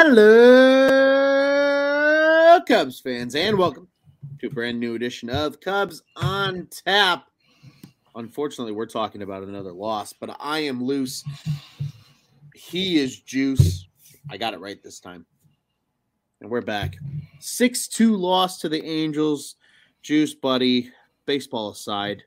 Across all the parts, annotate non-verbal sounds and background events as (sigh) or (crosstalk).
Hello, Cubs fans, and welcome to a brand new edition of Cubs on Tap. Unfortunately, we're talking about another loss, but I am loose. He is juice. I got it right this time. And we're back. 6 2 loss to the Angels. Juice, buddy. Baseball aside,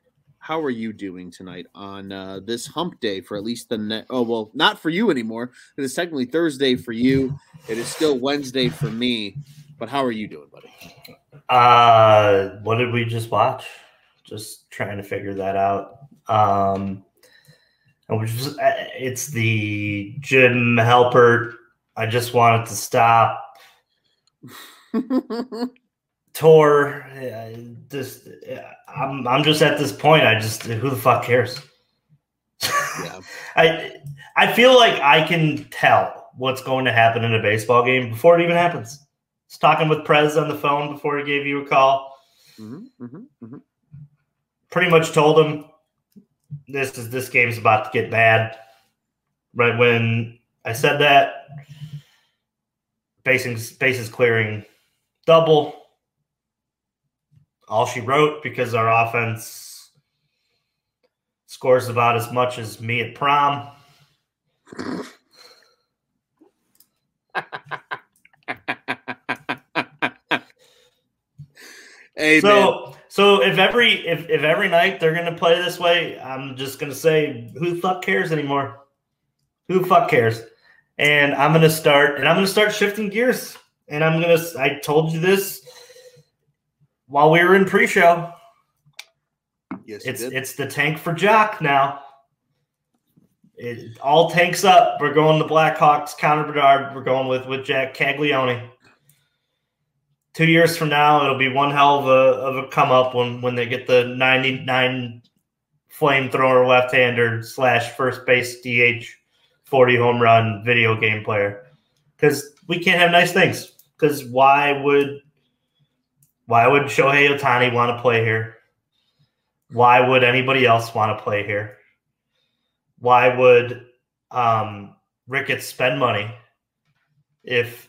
how are you doing tonight on uh, this hump day for at least the net? Oh, well, not for you anymore. It is technically Thursday for you. It is still Wednesday for me. But how are you doing, buddy? Uh, what did we just watch? Just trying to figure that out. Um, just, uh, it's the Jim helper I just wanted to stop. (laughs) tour. Just, I'm, I'm just at this point. I just, who the fuck cares? Yeah. (laughs) I, I feel like I can tell what's going to happen in a baseball game before it even happens. I was talking with Prez on the phone before he gave you a call. Mm-hmm, mm-hmm, mm-hmm. Pretty much told him this is this game's about to get bad. Right when I said that, bases bases clearing double all she wrote because our offense scores about as much as me at prom. (laughs) hey, so man. so if every if, if every night they're gonna play this way, I'm just gonna say who the fuck cares anymore? Who the fuck cares? And I'm gonna start and I'm gonna start shifting gears. And I'm gonna I told you this while we were in pre-show. Yes, it's it's the tank for Joc now. It all tanks up. We're going to Blackhawks, Connor Bedard. We're going with with Jac Caglianone. Two years from now, it'll be one hell of a of a come up when when they get the ninety nine flamethrower left hander slash first base DH forty home run video game player. Because we can't have nice things. Because why would why would Shohei Ohtani want to play here? Why would anybody else want to play here? Why would um, Ricketts spend money if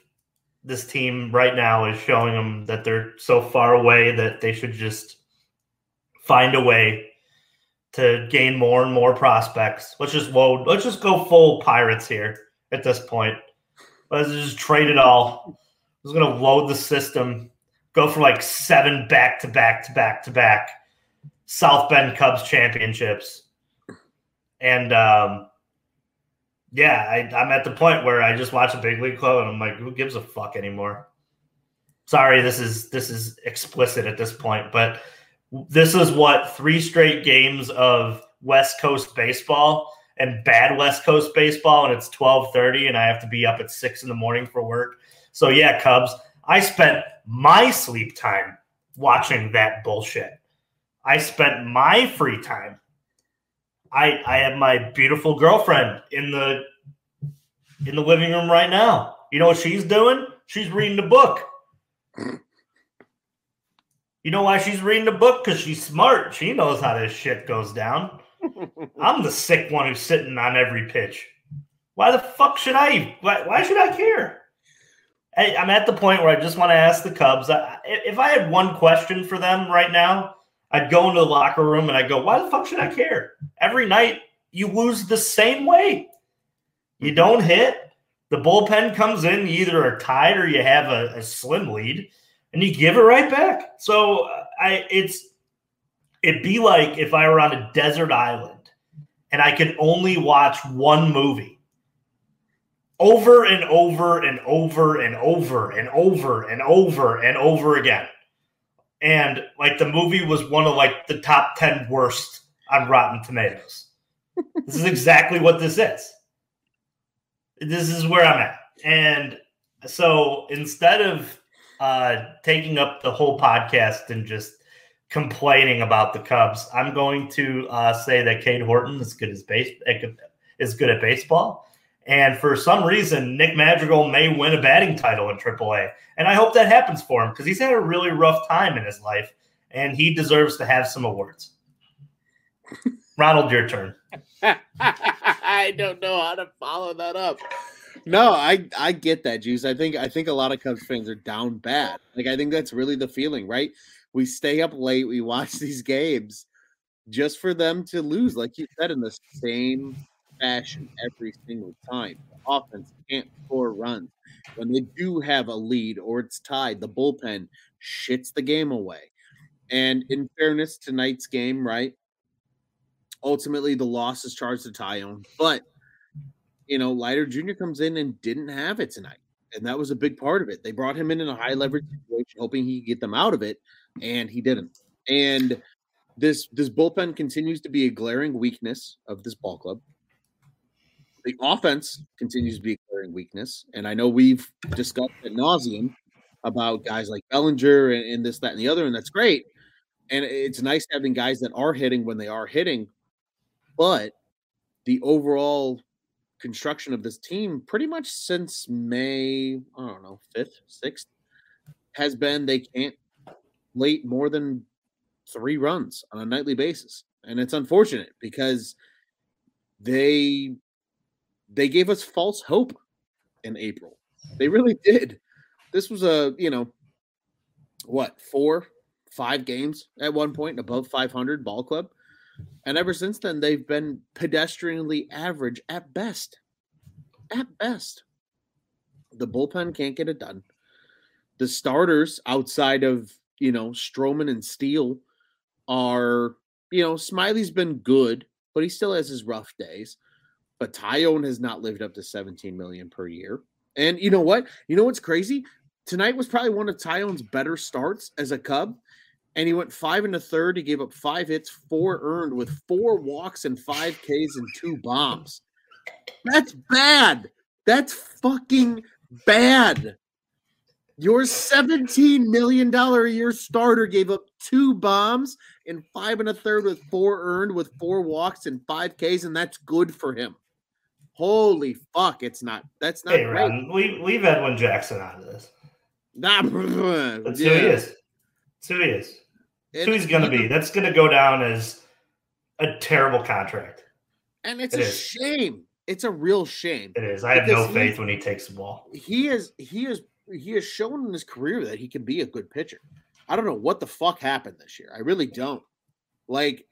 this team right now is showing them that they're so far away that they should just find a way to gain more and more prospects? Let's just load. Let's just go full Pirates here at this point. Let's just trade it all. I was going to load the system go for like seven back to back to back to back South Bend Cubs championships. And um, yeah, I, am at the point where I just watch a big league club and I'm like, who gives a fuck anymore? Sorry, this is this is explicit at this point, but this is what three straight games of West Coast baseball and bad West Coast baseball, and it's 12:30, and I have to be up at six in the morning for work. So yeah, Cubs, I spent my sleep time watching that bullshit. I spent my free time. I I have my beautiful girlfriend in the in the living room right now. You know what she's doing? She's reading the book. You know why she's reading the book? Because she's smart. She knows how this shit goes down. (laughs) I'm the sick one who's sitting on every pitch. Why the fuck should I? Why, why should I care? Hey, I'm at the point where I just want to ask the Cubs. If I had one question for them right now, I'd go into the locker room and I'd go, "Why the fuck should I care?" Every night you lose the same way. You don't hit. The bullpen comes in. You either are tied or you have a, a slim lead, and you give it right back. So I, it's it'd be like if I were on a desert island and I could only watch one movie over and over and over and over and over and over and over again. And like the movie was one of like the top 10 worst on Rotten Tomatoes. (laughs) this is exactly what this is. This is where I'm at. And so instead of uh, taking up the whole podcast and just complaining about the Cubs, I'm going to uh, say that Cade Horton is good as base is good at baseball. And for some reason, Nick Madrigal may win a batting title in AAA. And I hope that happens for him because he's had a really rough time in his life and he deserves to have some awards. (laughs) Ronald, your turn. I don't know how to follow that up. no, I I get that, Juice. I think I think a lot of Cubs fans are down bad. Like I think that's really the feeling, right? We stay up late, we watch these games just for them to lose, like you said, in the same fashion every single time. The offense can't score runs. When they do have a lead or it's tied, the bullpen shits the game away. And in fairness, tonight's game, right? Ultimately, the loss is charged to Taillon, but you know, Leiter Jr. comes in and didn't have it tonight. And that was a big part of it. They brought him in in a high leverage situation, hoping he could get them out of it, and he didn't. And this this bullpen continues to be a glaring weakness of this ball club. The offense continues to be a glaring weakness, and I know we've discussed at nauseum about guys like Bellinger and, and this, that, and the other, and that's great. And it's nice having guys that are hitting when they are hitting, but the overall construction of this team pretty much since May, I don't know, 5th, 6th, has been they can't late more than three runs on a nightly basis. And it's unfortunate because they they gave us false hope in April. They really did. This was a, you know, what, four, five games at one point above 500 ball club. And ever since then, they've been pedestrianly average at best. At best. The bullpen can't get it done. The starters outside of, you know, Stroman and Steele are, you know, Smiley's been good, but he still has his rough days. But Taillon has not lived up to 17 million per year. And you know what? You know what's crazy? Tonight was probably one of Taillon's better starts as a Cub and he went five and a third. He gave up five hits, four earned, with four walks and five Ks and two bombs. That's bad. That's fucking bad. Your $17 million a year starter gave up two bombs and five and a third with four earned, with four walks and five Ks, and that's good for him. Holy fuck, it's not. That's not Hey, great. Ron, we leave Edwin Jackson out of this. Nah, (laughs) That's yeah. who he is. That's who he is. That's who he's going to be. That's going to go down as a terrible contract. And it's It a is. shame. It's a real shame. It is. I have no faith when he takes the ball. He is he is he has shown in his career that he can be a good pitcher. I don't know what the fuck happened this year. I really don't. Like,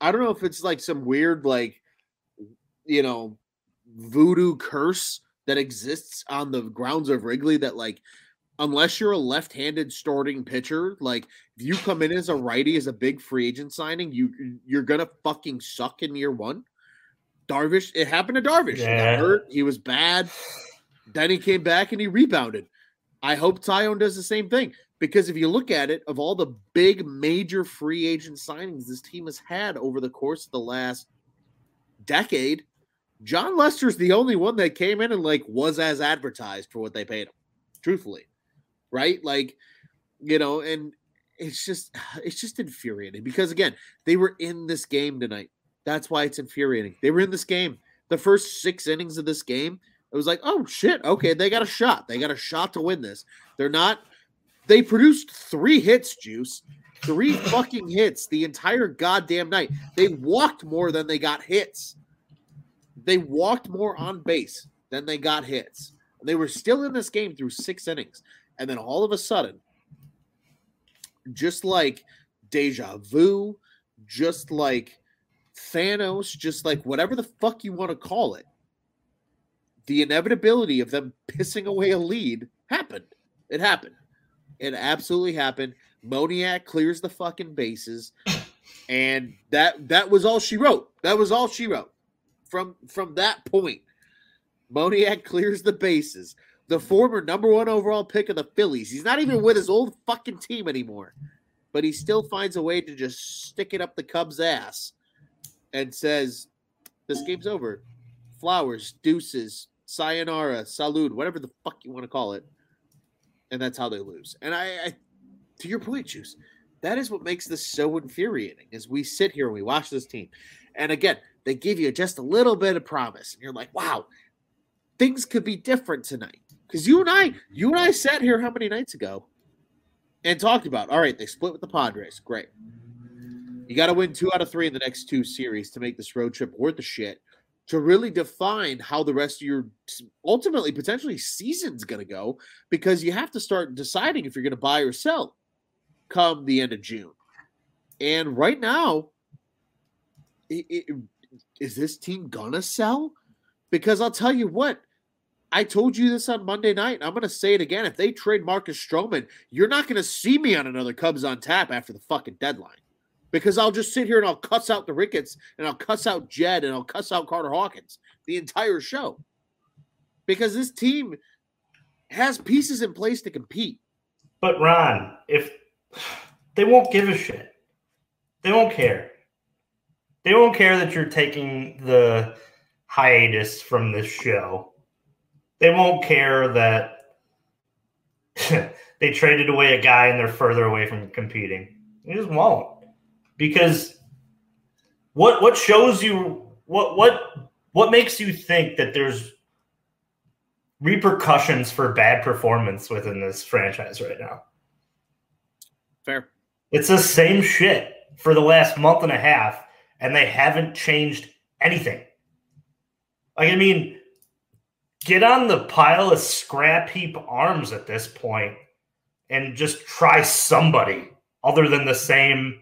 I don't know if it's like some weird, like, you know, voodoo curse that exists on the grounds of Wrigley that, like, unless you're a left-handed starting pitcher, like if you come in as a righty as a big free agent signing, you you're gonna fucking suck in year one. Darvish, it happened to Darvish. He Yeah. got hurt. He was bad. Then he came back and he rebounded. I hope Taillon does the same thing because if you look at it, of all the big major free agent signings this team has had over the course of the last decade, Jon Lester's the only one that came in and like was as advertised for what they paid him. Truthfully, right? Like, you know, and it's just (sighs) it's just infuriating because again, they were in this game tonight. That's why it's infuriating. They were in this game. The first six innings of this game, it was like, oh shit, okay, they got a shot. They got a shot to win this. They're not. They produced three hits, Juice. Three fucking hits the entire goddamn night. They walked more than they got hits. They walked more on base than they got hits. They were still in this game through six innings. And then all of a sudden, just like deja vu, just like Thanos, just like whatever the fuck you want to call it, the inevitability of them pissing away a lead happened. It happened. It absolutely happened. Moniak clears the fucking bases, and that that was all she wrote. That was all she wrote. From from that point, Moniak clears the bases. The former number one overall pick of the Phillies. He's not even with his old fucking team anymore, but he still finds a way to just stick it up the Cubs' ass and says, "This game's over. Flowers, deuces, sayonara, salud, whatever the fuck you want to call it." And that's how they lose. And I, I to your point, Juice, that is what makes this so infuriating. As we sit here and we watch this team, and again, they give you just a little bit of promise, and you're like, "Wow, things could be different tonight." Because you and I, you and I sat here how many nights ago and talked about, all right, they split with the Padres. Great. You got to win two out of three in the next two series to make this road trip worth the shit. to really define how the rest of your ultimately potentially season's going to go because you have to start deciding if you're going to buy or sell come the end of June. And right now, it, it, is this team to sell? Because I'll tell you what, I told you this on Monday night, I'm to say it again. If they trade Marcus Stroman, you're not to see me on another Cubs on tap after the fucking deadline because I'll just sit here and I'll cuss out the Ricketts and I'll cuss out Jed and I'll cuss out Carter Hawkins the entire show because this team has pieces in place to compete. But Ron, if (sighs) they won't give a shit, they won't care. They won't care that you're taking the hiatus from this show. They won't care that (laughs) they traded away a guy and they're further away from competing. They just won't because what what shows you what what what makes you think that there's repercussions for bad performance within this franchise right now? Fair. It's the same shit for the last month and a half, and they haven't changed anything. Like, I mean, get on the pile of scrap heap arms at this point and just try somebody other than the same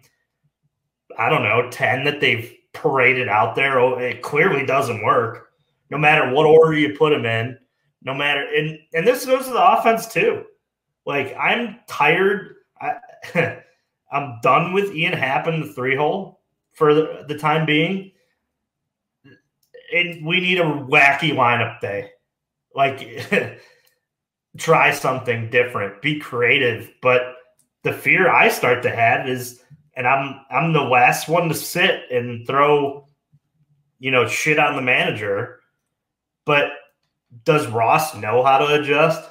I don't know, 10 that they've paraded out there. Oh, it clearly doesn't work. No matter what order you put them in, no matter and and this goes to the offense too. Like I'm tired. I, (laughs) I'm done with Ian Happ in the three hole for the, time being. And we need a wacky lineup day. Like (laughs) try something different, be creative. But the fear I start to have is and I'm I'm the last one to sit and throw, you know, shit on the manager. But does Ross know how to adjust?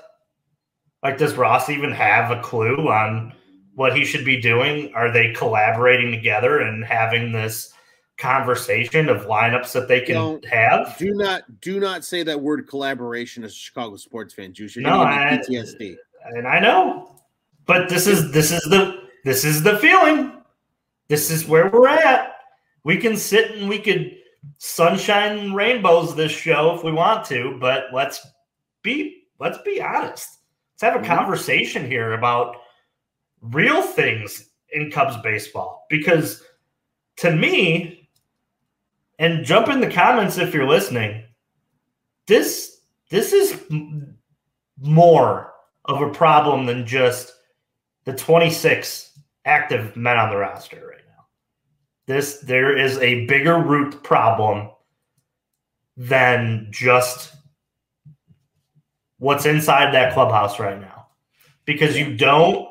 Like, does Ross even have a clue on what he should be doing? Are they collaborating together and having this conversation of lineups that they can Don't, have? Do not do not say that word collaboration as a Chicago sports fan, Juice. You're no, I, PTSD. And I know, but this is this is the this is the feeling this is where we're at. We can sit and we could sunshine and rainbows this show if we want to, but let's be let's be honest. Let's have a mm-hmm. conversation here about real things in Cubs baseball. Because to me, and jump in the comments if you're listening, this this is more of a problem than just the 26 active men on the roster right now. this there is a bigger root problem than just what's inside that clubhouse right now. Because you don't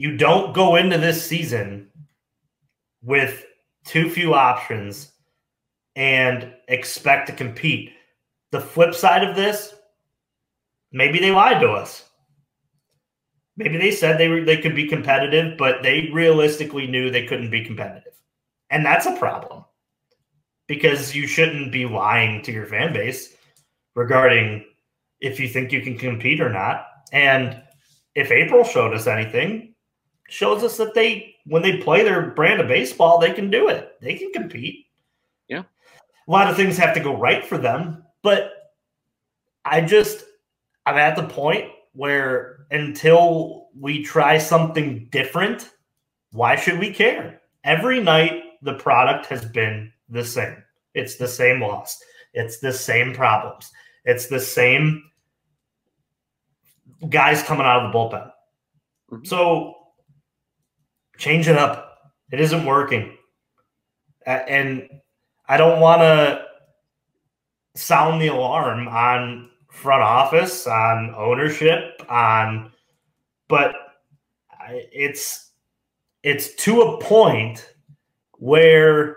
you don't go into this season with too few options and expect to compete. The flip side of this, maybe they lied to us maybe they said they were they could be competitive, but they realistically knew they couldn't be competitive. And that's a problem. Because you shouldn't be lying to your fan base regarding if you think you can compete or not. And if April showed us anything, shows us that they when they play their brand of baseball, they can do it. They can compete. Yeah. A lot of things have to go right for them, but I just I'm at the point where until we try something different, why should we care? Every night, the product has been the same. It's the same loss. It's the same problems. It's the same guys coming out of the bullpen. Mm-hmm. So change it up. It isn't working. And I don't want to sound the alarm on front office, on ownership, on but it's it's to a point where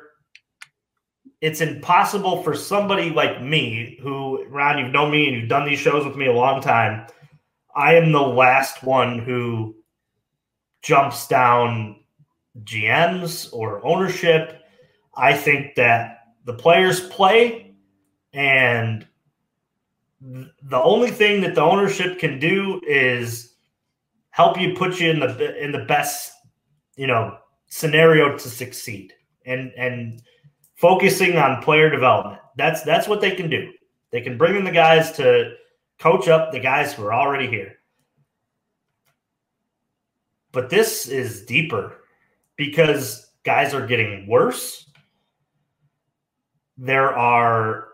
it's impossible for somebody like me who Ron you've known me and you've done these shows with me a long time I am the last one who jumps down GMs or ownership I think that the players play and the only thing that the ownership can do is help you put you in the in the best you know scenario to succeed and and focusing on player development. That's that's what they can do. They can bring in the guys to coach up the guys who are already here. But this is deeper because guys are getting worse. There are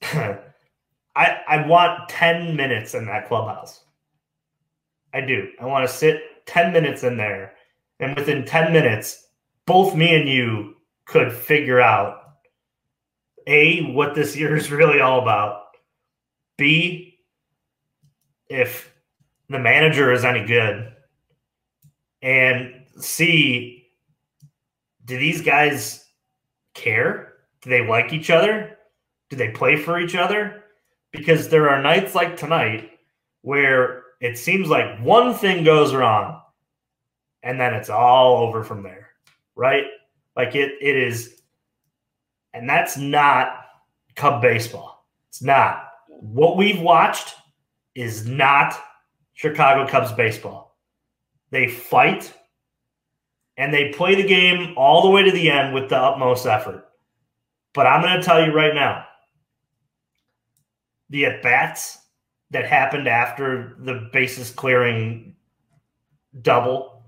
(laughs) I I want 10 minutes in that clubhouse. I do. I want to sit 10 minutes in there and within 10 minutes both me and you could figure out a what this year is really all about. B if the manager is any good. And C do these guys care? Do they like each other? Do they play for each other? Because there are nights like tonight where it seems like one thing goes wrong and then it's all over from there, right? Like it it is and that's not Cub baseball. It's not. What we've watched is not Chicago Cubs baseball. They fight and they play the game all the way to the end with the utmost effort. But I'm going to tell you right now the at bats that happened after the bases clearing double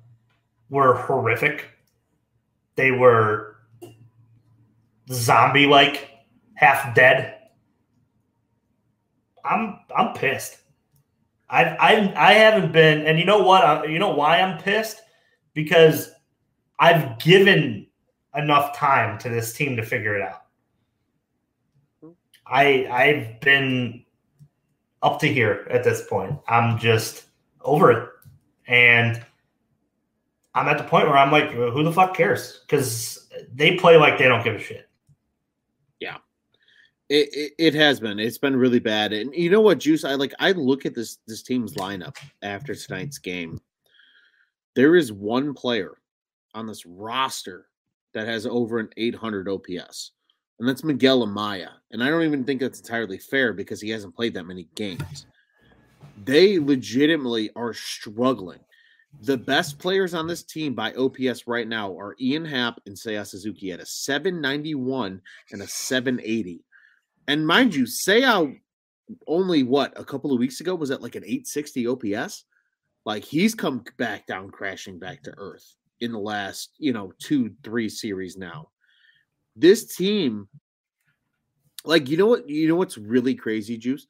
were horrific. They were zombie like, half dead. I'm I'm pissed. I've I've I haven't been, and you know what? I, you know why I'm pissed? Because I've given enough time to this team to figure it out. I I've been up to here at this point. I'm just over it. And I'm at the point where I'm like, who the fuck cares? Because they play like they don't give a shit. Yeah. It, it, it has been. It's been really bad. And you know what, Juice? I like I look at this this team's lineup after tonight's game. There is one player on this roster that has over an 800 OPS, and that's Miguel Amaya. And I don't even think that's entirely fair because he hasn't played that many games. They legitimately are struggling. The best players on this team by OPS right now are Ian Happ and Seiya Suzuki at a 791 and a 780. And mind you, Seiya only what a couple of weeks ago was at like an 860 OPS. Like he's come back down, crashing back to earth in the last, you know, two, three series now. This team, like, you know what, you know what's really crazy, Juice?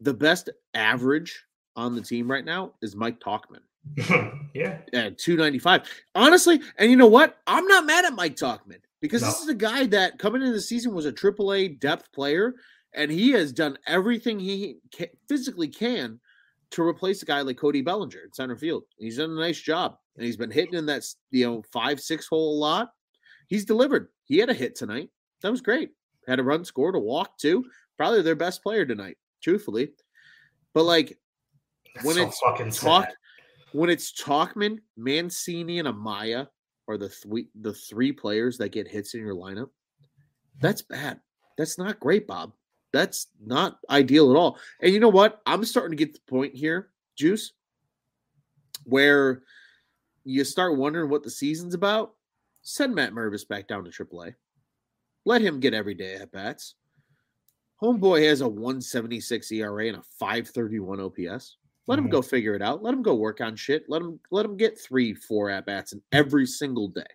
The best average on the team right now is Mike Tauchman. (laughs) yeah. At 295. Honestly, and you know what? I'm not mad at Mike Tauchman because No. this is a guy that coming into the season was a AAA depth player, and he has done everything he ca- physically can to replace a guy like Cody Bellinger in center field. He's done a nice job, and he's been hitting in that you know five six hole a lot. He's delivered. He had a hit tonight. That was great. Had a run scored, a walk too. Probably their best player tonight, truthfully. But like That's when so it's talk sad. when it's Tauchman, Mancini, and Amaya are the three the three players that get hits in your lineup. That's bad. That's not great, Bob. That's not ideal at all. And you know what? I'm starting to get the point here, Juice, where you start wondering what the season's about. Send Matt Mervis back down to AAA. Let him get every day at bats. Homeboy has a 176 ERA and a 531 OPS. Let him Mhm. go figure it out. Let him go work on shit. Let him let him get three, four at bats in every single day.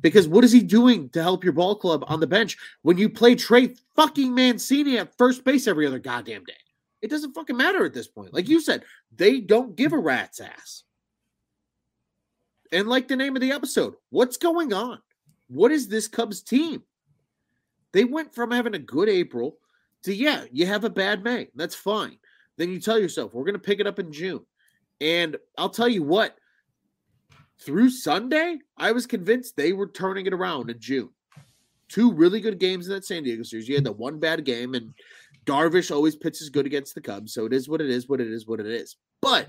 Because what is he doing to help your ball club on the bench when you play Trey fucking Mancini at first base every other goddamn day? It doesn't fucking matter at this point. Like you said, they don't give a rat's ass. And like the name of the episode, what's going on? What is this Cubs team? They went from having a good April to, yeah, you have a bad May. That's fine. Then you tell yourself, we're going to pick it up in June. And I'll tell you what, through Sunday, I was convinced they were turning it around in June. Two really good games in that San Diego series. You had the one bad game, and Darvish always pitches good against the Cubs. So it is what it is, what it is, what it is. But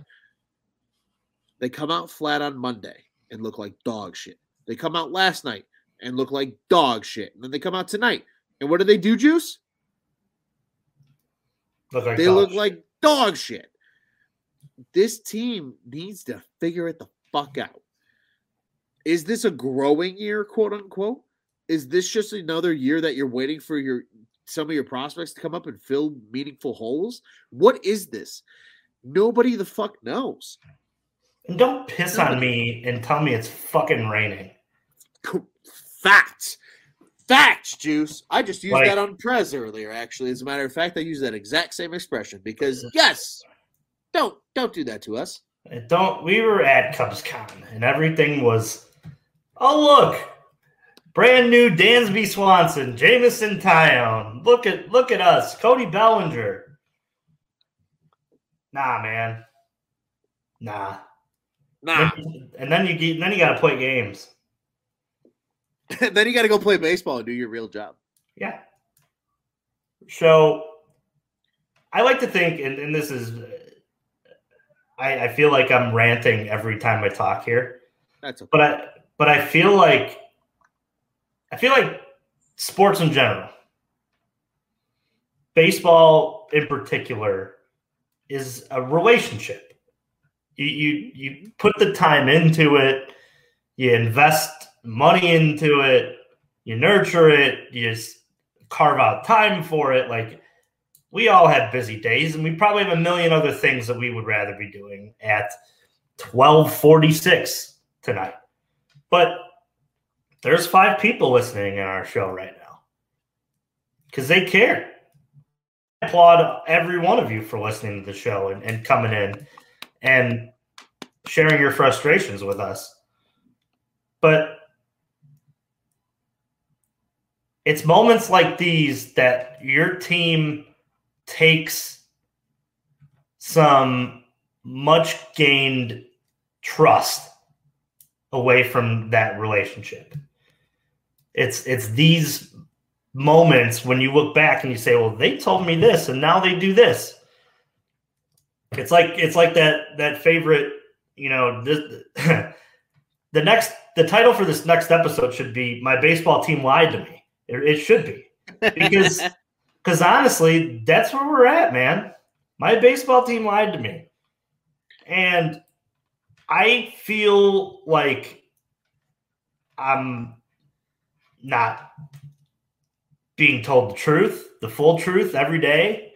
they come out flat on Monday and look like dog shit. They come out last night and look like dog shit. And then they come out tonight. And what do they do, Juice? Look like they dog look like dog shit. This team needs to figure it the fuck out. is this a growing year, quote unquote? Is this just another year that you're waiting for your some of your prospects to come up and fill meaningful holes? What is this? Nobody the fuck knows. And don't piss on me and tell me it's fucking raining. Facts. Facts, Juice. I just used like, that on Prez earlier, actually. As a matter of fact, I used that exact same expression because yes, don't don't do that to us. Don't we were at CubsCon and everything was oh look, brand new Dansby Swanson, Jameson Taillon. Look at look at us, Cody Bellinger. Nah, man. Nah. Nah. And then you get then you gotta play games. (laughs) then you got to go play baseball and do your real job. Yeah. So I like to think, and, and this is, I, I, feel like I'm ranting every time I talk here. That's okay. But I, but I feel like, I feel like sports in general, baseball in particular, is a relationship. You, you, you mm-hmm. put the time into it, you invest money into it, you nurture it, you just carve out time for it. Like we all have busy days, and we probably have a million other things that we would rather be doing at 1246 tonight. But there's five people listening in our show right now because they care. I applaud every one of you for listening to the show and, and coming in and sharing your frustrations with us. But it's moments like these that your team takes some much gained trust away from that relationship. It's it's these moments when you look back and you say, "Well, they told me this and now they do this." It's like it's like that that favorite, you know, this, (laughs) the next the title for this next episode should be "My baseball team lied to me." It, it should be because (laughs) because honestly, that's where we're at, man. My baseball team lied to me, and I feel like I'm not being told the truth, the full truth every day.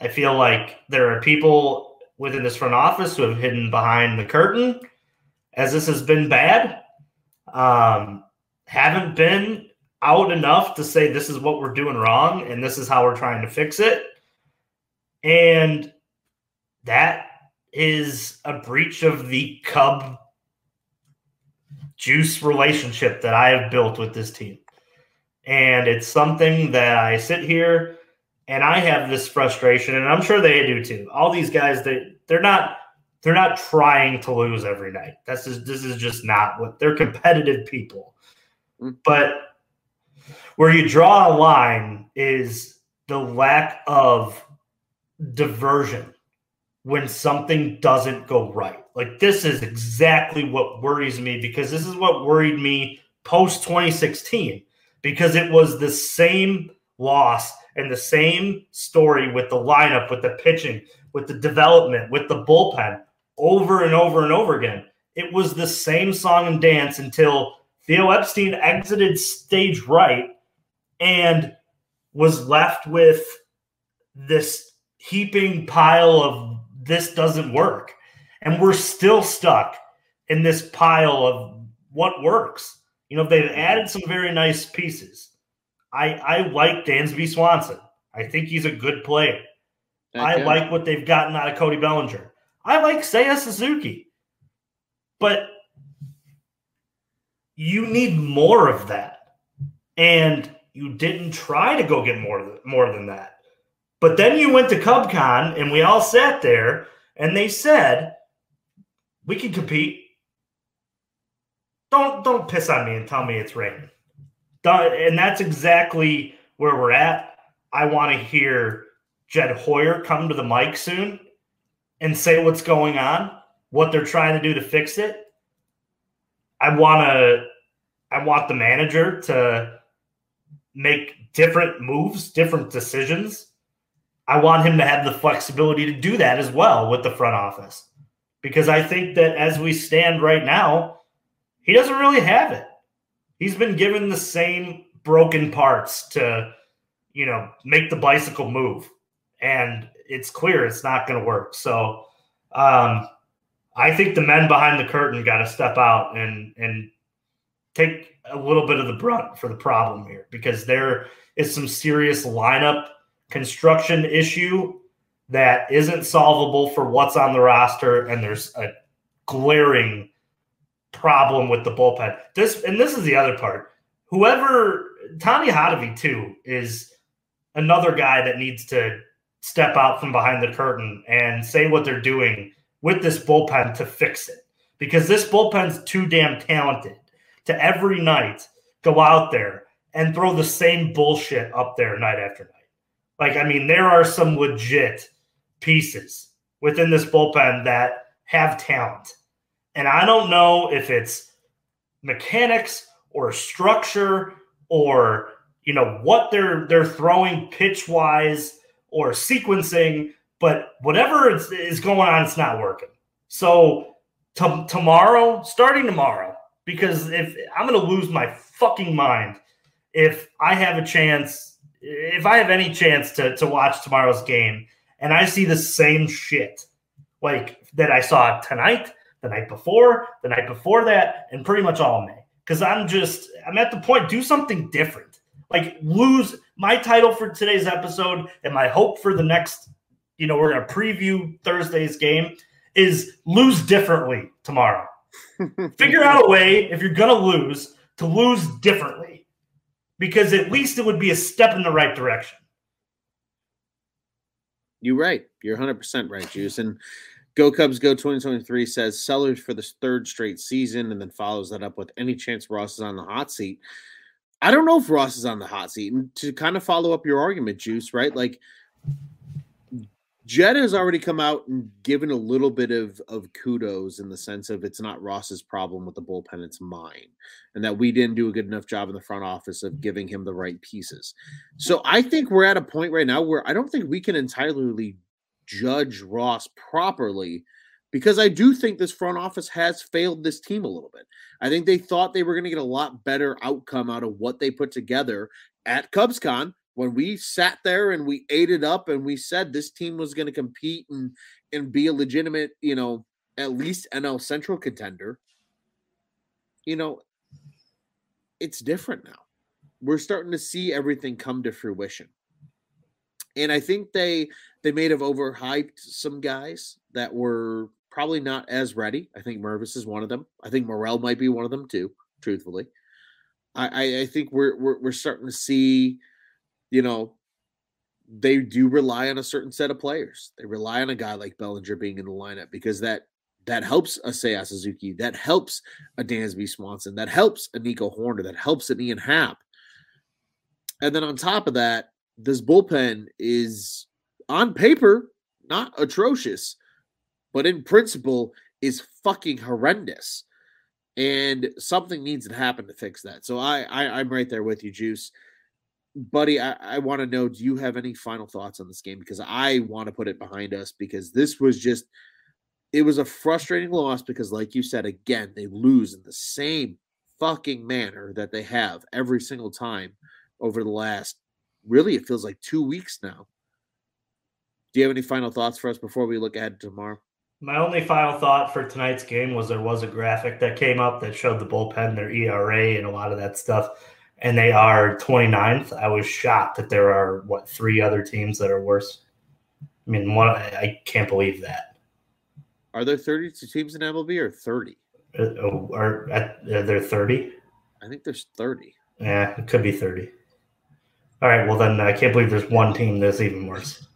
I feel like there are people within this front office who have hidden behind the curtain as this has been bad. Um, haven't been out enough to say this is what we're doing wrong and this is how we're trying to fix it. And that is a breach of the Cub juice relationship that I have built with this team. And it's something that I sit here and I have this frustration, and I'm sure they do too. All these guys, they they're not they're not trying to lose every night. This is this is just not what they're competitive people. Mm. But where you draw a line is the lack of diversion when something doesn't go right. Like this is exactly what worries me because this is what worried me post 2016 because it was the same loss and the same story with the lineup, with the pitching, with the development, with the bullpen over and over and over again. It was the same song and dance until Theo Epstein exited stage right and was left with this heaping pile of this doesn't work. And we're still stuck in this pile of what works. You know, they've added some very nice pieces. I, I like Dansby Swanson. I think he's a good player. I like what they've gotten out of Cody Bellinger. I like Seiya Suzuki. But you need more of that. And you didn't try to go get more more than that. But then you went to CubCon and we all sat there and they said, "We can compete." Don't don't piss on me and tell me it's raining. And that's exactly where we're at. I want to hear Jed Hoyer come to the mic soon and say what's going on, what they're trying to do to fix it. I want to I want the manager to make different moves, different decisions. I want him to have the flexibility to do that as well with the front office. Because I think that as we stand right now, he doesn't really have it. He's been given the same broken parts to, you know, make the bicycle move. And it's clear it's not going to work. So um, I think the men behind the curtain got to step out and and take a little bit of the brunt for the problem here because there is some serious lineup construction issue that isn't solvable for what's on the roster, and there's a glaring problem with the bullpen. This and this is the other part. Whoever Tommy Hottovy too is another guy that needs to step out from behind the curtain and say what they're doing with this bullpen to fix it. Because this bullpen's too damn talented to every night go out there and throw the same bullshit up there night after night. Like, I mean, there are some legit pieces within this bullpen that have talent. And I don't know if it's mechanics or structure or you know what they're they're throwing pitch wise or sequencing, but whatever is, is going on, it's not working. So t- tomorrow, starting tomorrow, because if I'm going to lose my fucking mind if I have a chance, if I have any chance to to watch tomorrow's game and I see the same shit like that I saw tonight, the night before, the night before that, and pretty much all May. Because I'm just I'm at the point, do something different. Like lose my title for today's episode and my hope for the next, you know, we're gonna preview Thursday's game is lose differently tomorrow. Figure out a way if you're gonna lose to lose differently. Because at least it would be a step in the right direction. You're right. You're 100% right, Juice. And Go Cubs Go 2023 says sellers for the third straight season and then follows that up with any chance Ross is on the hot seat. I don't know if Ross is on the hot seat. And to kind of follow up your argument, Juice, right? Like Jed has already come out and given a little bit of, of kudos in the sense of it's not Ross's problem with the bullpen, it's mine. And that we didn't do a good enough job in the front office of giving him the right pieces. So I think we're at a point right now where I don't think we can entirely judge Ross properly because I do think this front office has failed this team a little bit. I think they thought they were going to get a lot better outcome out of what they put together at CubsCon when we sat there and we ate it up and we said this team was going to compete and and be a legitimate, you know, at least NL Central contender, you know, it's different now. We're starting to see everything come to fruition. And I think they they may have overhyped some guys that were probably not as ready. I think Mervis is one of them. I think Morel might be one of them too, truthfully. I, I, think we're, we're we're starting to see you know, they do rely on a certain set of players. They rely on a guy like Bellinger being in the lineup because that that helps a Seiya Suzuki, that helps a Dansby Swanson, that helps a Nico Hoerner, that helps an Ian Happ. And then on top of that, this bullpen is on paper not atrocious, but in principle is fucking horrendous. And something needs to happen to fix that. So I, I I'm right there with you, Juice buddy, I, I want to know do you have any final thoughts on this game? Because I want to put it behind us because this was just, it was a frustrating loss because, like you said, again, they lose in the same fucking manner that they have every single time over the last, really, it feels like two weeks now. Do you have any final thoughts for us before we look ahead to tomorrow? My only final thought for tonight's game was there was a graphic that came up that showed the bullpen, their ERA, and a lot of that stuff and they are 29th. I was shocked that there are what three other teams that are worse. I mean, one I can't believe that. Are there 32 teams in MLB or 30? Uh, oh, are, are there 30? I think there's 30. Yeah, it could be 30. All right, well then I can't believe there's one team that's even worse.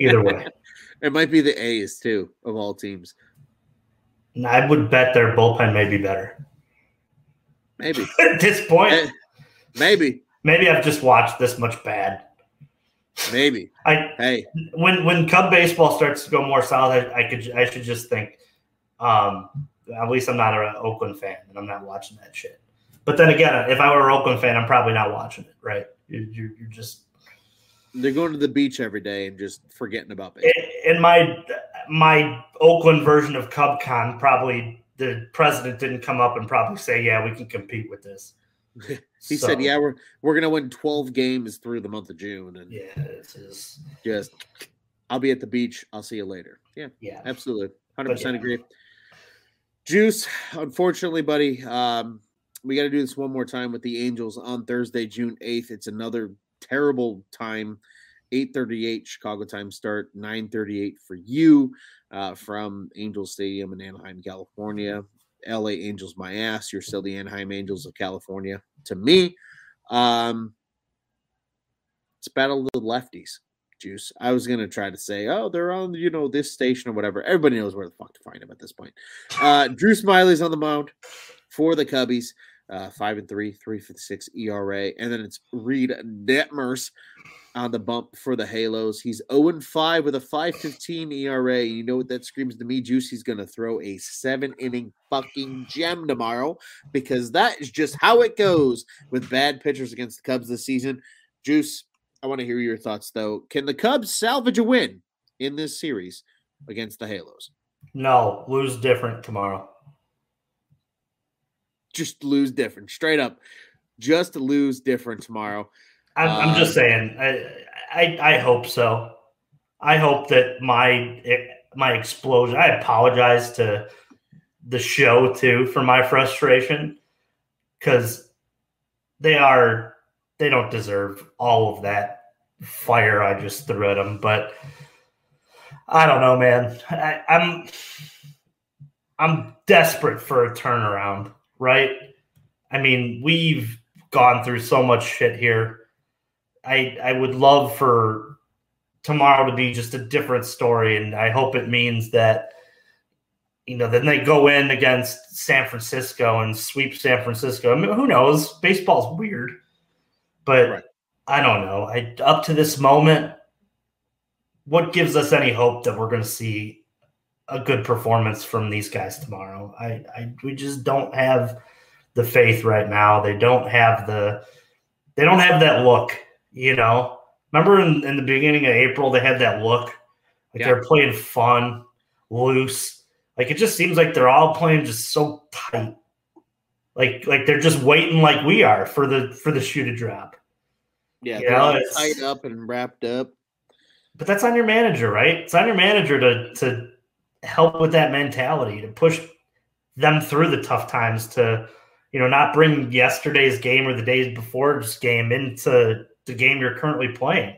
Either way, (laughs) it might be the A's too of all teams. I would bet their bullpen may be better. Maybe (laughs) at this point. Maybe. Maybe I've just watched this much bad. Maybe. I hey when when Cub baseball starts to go more solid, I, I could I should just think. Um, at least I'm not an Oakland fan, and I'm not watching that shit. But then again, if I were an Oakland fan, I'm probably not watching it. Right? You're, you're, you're just they're going to the beach every day and just forgetting about baseball. In my my Oakland version of CubCon probably the president didn't come up and probably say, "Yeah, we can compete with this." (laughs) he so, said, "Yeah, we're we're gonna win twelve games through the month of June." And yeah, it's just just I'll be at the beach. I'll see you later. Yeah, yeah, absolutely, hundred yeah. percent agree. Juice, unfortunately, buddy, um, we got to do this one more time with the Angels on Thursday, June eighth. It's another terrible time. 8:38 Chicago time start, 9:38 for you uh, from Angel Stadium in Anaheim, California. LA Angels, my ass. You're still the Anaheim Angels of California to me. Um, it's battle of the lefties, Juice. I was gonna try to say, oh, they're on you know this station or whatever. Everybody knows where the fuck to find them at this point. Uh, (laughs) Drew Smyly's on the mound for the Cubbies. Uh, five and three, three fifty six ERA, and then it's Reid Detmers on the bump for the Halos. He's 0 5 with a 515 ERA. You know what that screams to me, Juice? He's going to throw a seven inning fucking gem tomorrow because that is just how it goes with bad pitchers against the Cubs this season. Juice, I want to hear your thoughts though. Can the Cubs salvage a win in this series against the Halos? No, lose different tomorrow. Just lose different, straight up. Just lose different tomorrow. I'm, I'm just uh, saying. I, I, I hope so. I hope that my my explosion. I apologize to the show too for my frustration because they are they don't deserve all of that fire I just threw at them. But I don't know, man. I, I'm I'm desperate for a turnaround, right? I mean, we've gone through so much shit here I I would love for tomorrow to be just a different story, and I hope it means that you know then they go in against San Francisco and sweep San Francisco. I mean, who knows? Baseball's weird, but right. I don't know. I up to this moment, what gives us any hope that we're going to see a good performance from these guys tomorrow? I, I we just don't have the faith right now. They don't have the they don't have that look you know, remember in, in the beginning of April they had that look like yeah. they're playing fun, loose. Like it just seems like they're all playing just so tight. Like like they're just waiting like we are for the for the shoe to drop. Yeah, you know, tied up and wrapped up. But that's on your manager, right? It's on your manager to to help with that mentality, to push them through the tough times, to you know, not bring yesterday's game or the days before's game into the game you're currently playing.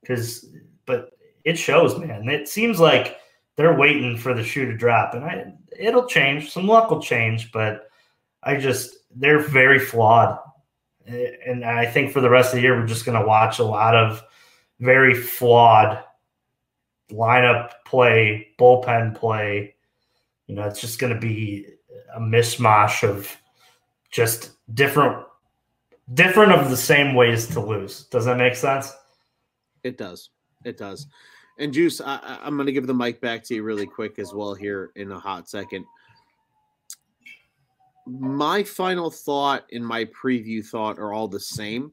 Because, but it shows, man. It seems like they're waiting for the shoe to drop, and I it'll change. Some luck will change, but I just they're very flawed, and I think for the rest of the year we're just going to watch a lot of very flawed lineup play, bullpen play. You know, it's just going to be a mishmash of just different different of the same ways to lose. Does that make sense? It does. It does. And Juice, I, am going to give the mic back to you really quick as well here in a hot second. My final thought and my preview thought are all the same.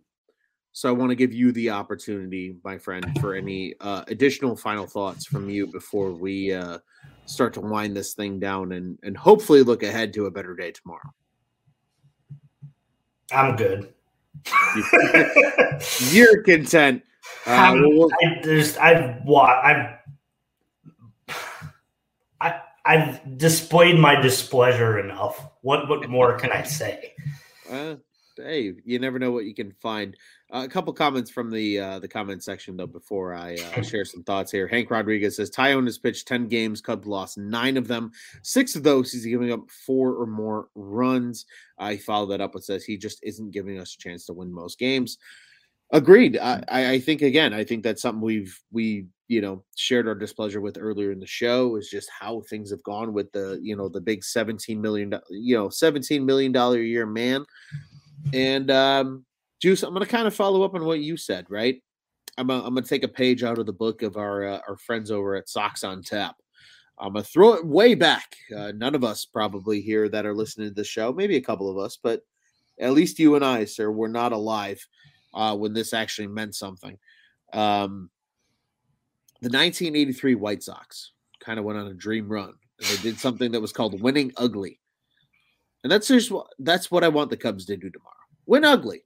So I want to give you the opportunity, my friend, for any uh, additional final thoughts from you before we uh, start to wind this thing down and, and hopefully look ahead to a better day tomorrow. I'm good. (laughs) You're content. Uh, we'll, I just I've what I've I I've displayed my displeasure enough. What what more can I say? Uh, hey, you never know what you can find. Uh, a couple comments from the uh, the comment section though before I uh, (laughs) share some thoughts here. Hank Rodriguez says Taillon has pitched ten games. Cubs lost nine of them. Six of those he's giving up four or more runs. I follow that up with says he just isn't giving us a chance to win most games. Agreed. I, I think again, I think that's something we've we you know shared our displeasure with earlier in the show is just how things have gone with the you know the big seventeen million you know seventeen million dollar a year man and um, Juice, I'm going to kind of follow up on what you said, right? I'm, a, I'm going to take a page out of the book of our uh, our friends over at Sox on Tap. I'm going to throw it way back. Uh, none of us probably here that are listening to the show, maybe a couple of us, but at least you and I, sir, were not alive uh, when this actually meant something. Um, the 1983 White Sox kind of went on a dream run they did something that was called winning ugly. And that's just what that's what I want the Cubs to do tomorrow. Win ugly.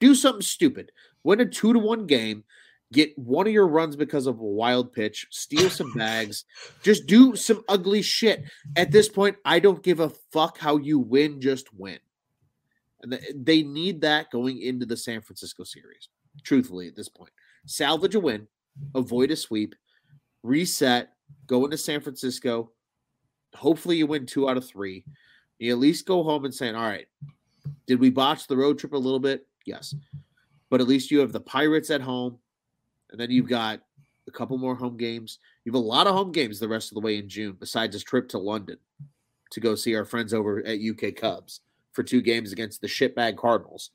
Do something stupid. Win a two to one game. Get one of your runs because of a wild pitch. Steal some (laughs) bags. Just do some ugly shit. At this point, I don't give a fuck how you win. Just win. And they need that going into the San Francisco series. Truthfully, at this point, salvage a win, avoid a sweep, reset, go into San Francisco. Hopefully, you win two out of three. You at least go home and saying, "All right, did we botch the road trip a little bit? Yes, but at least you have the Pirates at home, and then you've got a couple more home games. You have a lot of home games the rest of the way in June, besides this trip to London to go see our friends over at UK Cubs for two games against the shitbag Cardinals.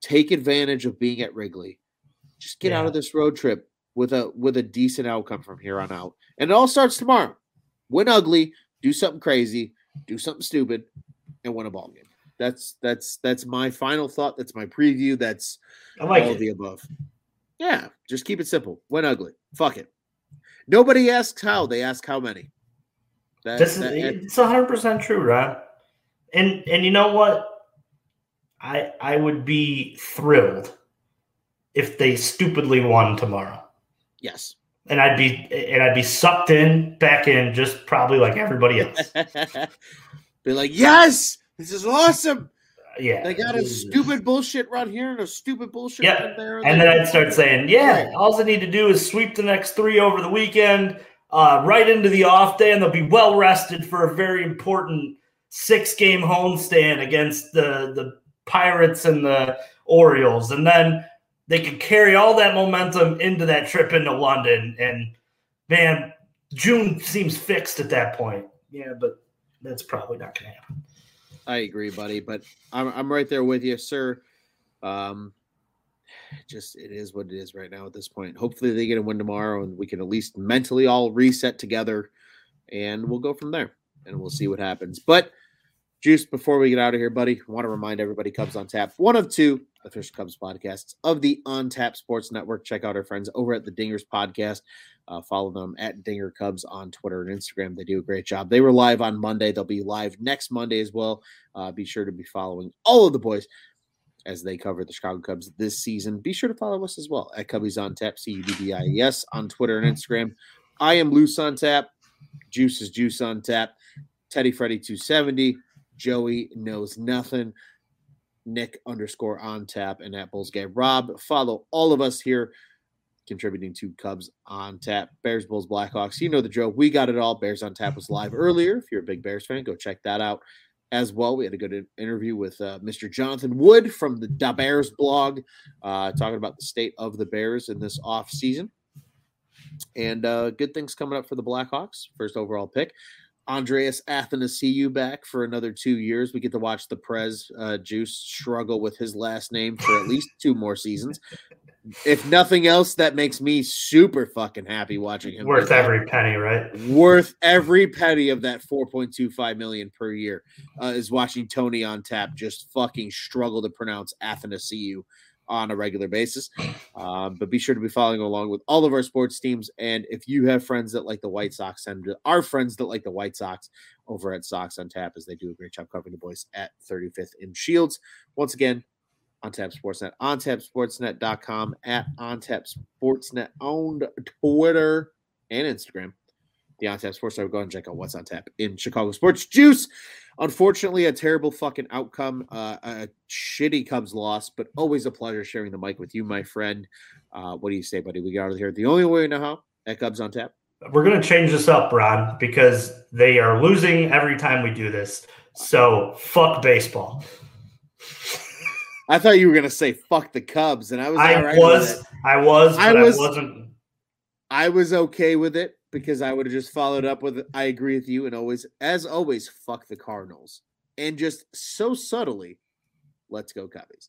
Take advantage of being at Wrigley. Just get yeah. out of this road trip with a with a decent outcome from here on out. And it all starts tomorrow. Win ugly, do something crazy, do something stupid, and win a ball game. That's that's that's my final thought. That's my preview. That's I like all it. the above. Yeah, just keep it simple. Win ugly. Fuck it. Nobody asks how. They ask how many. That, this is that, it's hundred percent true, Rod. And and you know what? I I would be thrilled if they stupidly won tomorrow. Yes. And I'd be and I'd be sucked in back in just probably like everybody else. (laughs) be like, yes, this is awesome. Yeah. They got a stupid bullshit run here and a stupid bullshit yep. run there. And then I'd start saying, yeah, right. all they need to do is sweep the next three over the weekend, uh, right into the off day, and they'll be well rested for a very important six game homestand against the the Pirates and the Orioles, and then they could carry all that momentum into that trip into London. And man, June seems fixed at that point. Yeah, but that's probably not going to happen. I agree, buddy. But I'm I'm right there with you, sir. Um, just it is what it is right now at this point. Hopefully they get a win tomorrow, and we can at least mentally all reset together, and we'll go from there, and we'll see what happens. But Juice, before we get out of here, buddy, I want to remind everybody Cubs on Tap, one of two official Cubs podcasts of the On Tap Sports Network. Check out our friends over at the Dingers Podcast. Uh, follow them at Dinger Cubs on Twitter and Instagram. They do a great job. They were live on Monday. They'll be live next Monday as well. Uh, be sure to be following all of the boys as they cover the Chicago Cubs this season. Be sure to follow us as well at Cubbies on Tap, C U D D I E S on Twitter and Instagram. I am Luce on Tap. Juice is Juice on Tap. Teddy Freddy 270 Joey knows nothing. Nick underscore on tap and at Bulls Game. Rob, follow all of us here contributing to Cubs on tap. Bears, Bulls, Blackhawks. You know the drill. We got it all. Bears on tap was live earlier. If you're a big Bears fan, go check that out as well. We had a good interview with uh, Mr. Jonathan Wood from the Da Bears blog, uh, talking about the state of the Bears in this off season. And uh, good things coming up for the Blackhawks. First overall pick. Andreas Athanasiou back for another two years. We get to watch the Prez uh, Juice struggle with his last name for at least two more seasons. If nothing else, that makes me super fucking happy watching him. Worth every penny, right? Worth every penny of that 4.25 million per year uh, is watching Tony on tap just fucking struggle to pronounce Athanasiou on a regular basis. Um, but be sure to be following along with all of our sports teams. And if you have friends that like the White Sox, send our friends that like the White Sox over at Sox on Tap as they do a great job covering the boys at 35th in Shields. Once again, on Tap Sportsnet, on tapsportsnet.com, at on tap sportsnet on Twitter and Instagram. The on tap sports. So go and check out what's on tap in Chicago sports juice. Unfortunately, a terrible fucking outcome, uh, a shitty Cubs loss, but always a pleasure sharing the mic with you, my friend. Uh, what do you say, buddy? We got out of here the only way we know how at Cubs on tap. We're going to change this up, Ron, because they are losing every time we do this. So fuck baseball. I thought you were going to say fuck the Cubs, and I was. I right was. I was. I was. I wasn't. I was okay with it because I would have just followed up with I agree with you and always as always fuck the Cardinals and just so subtly let's go Cubbies.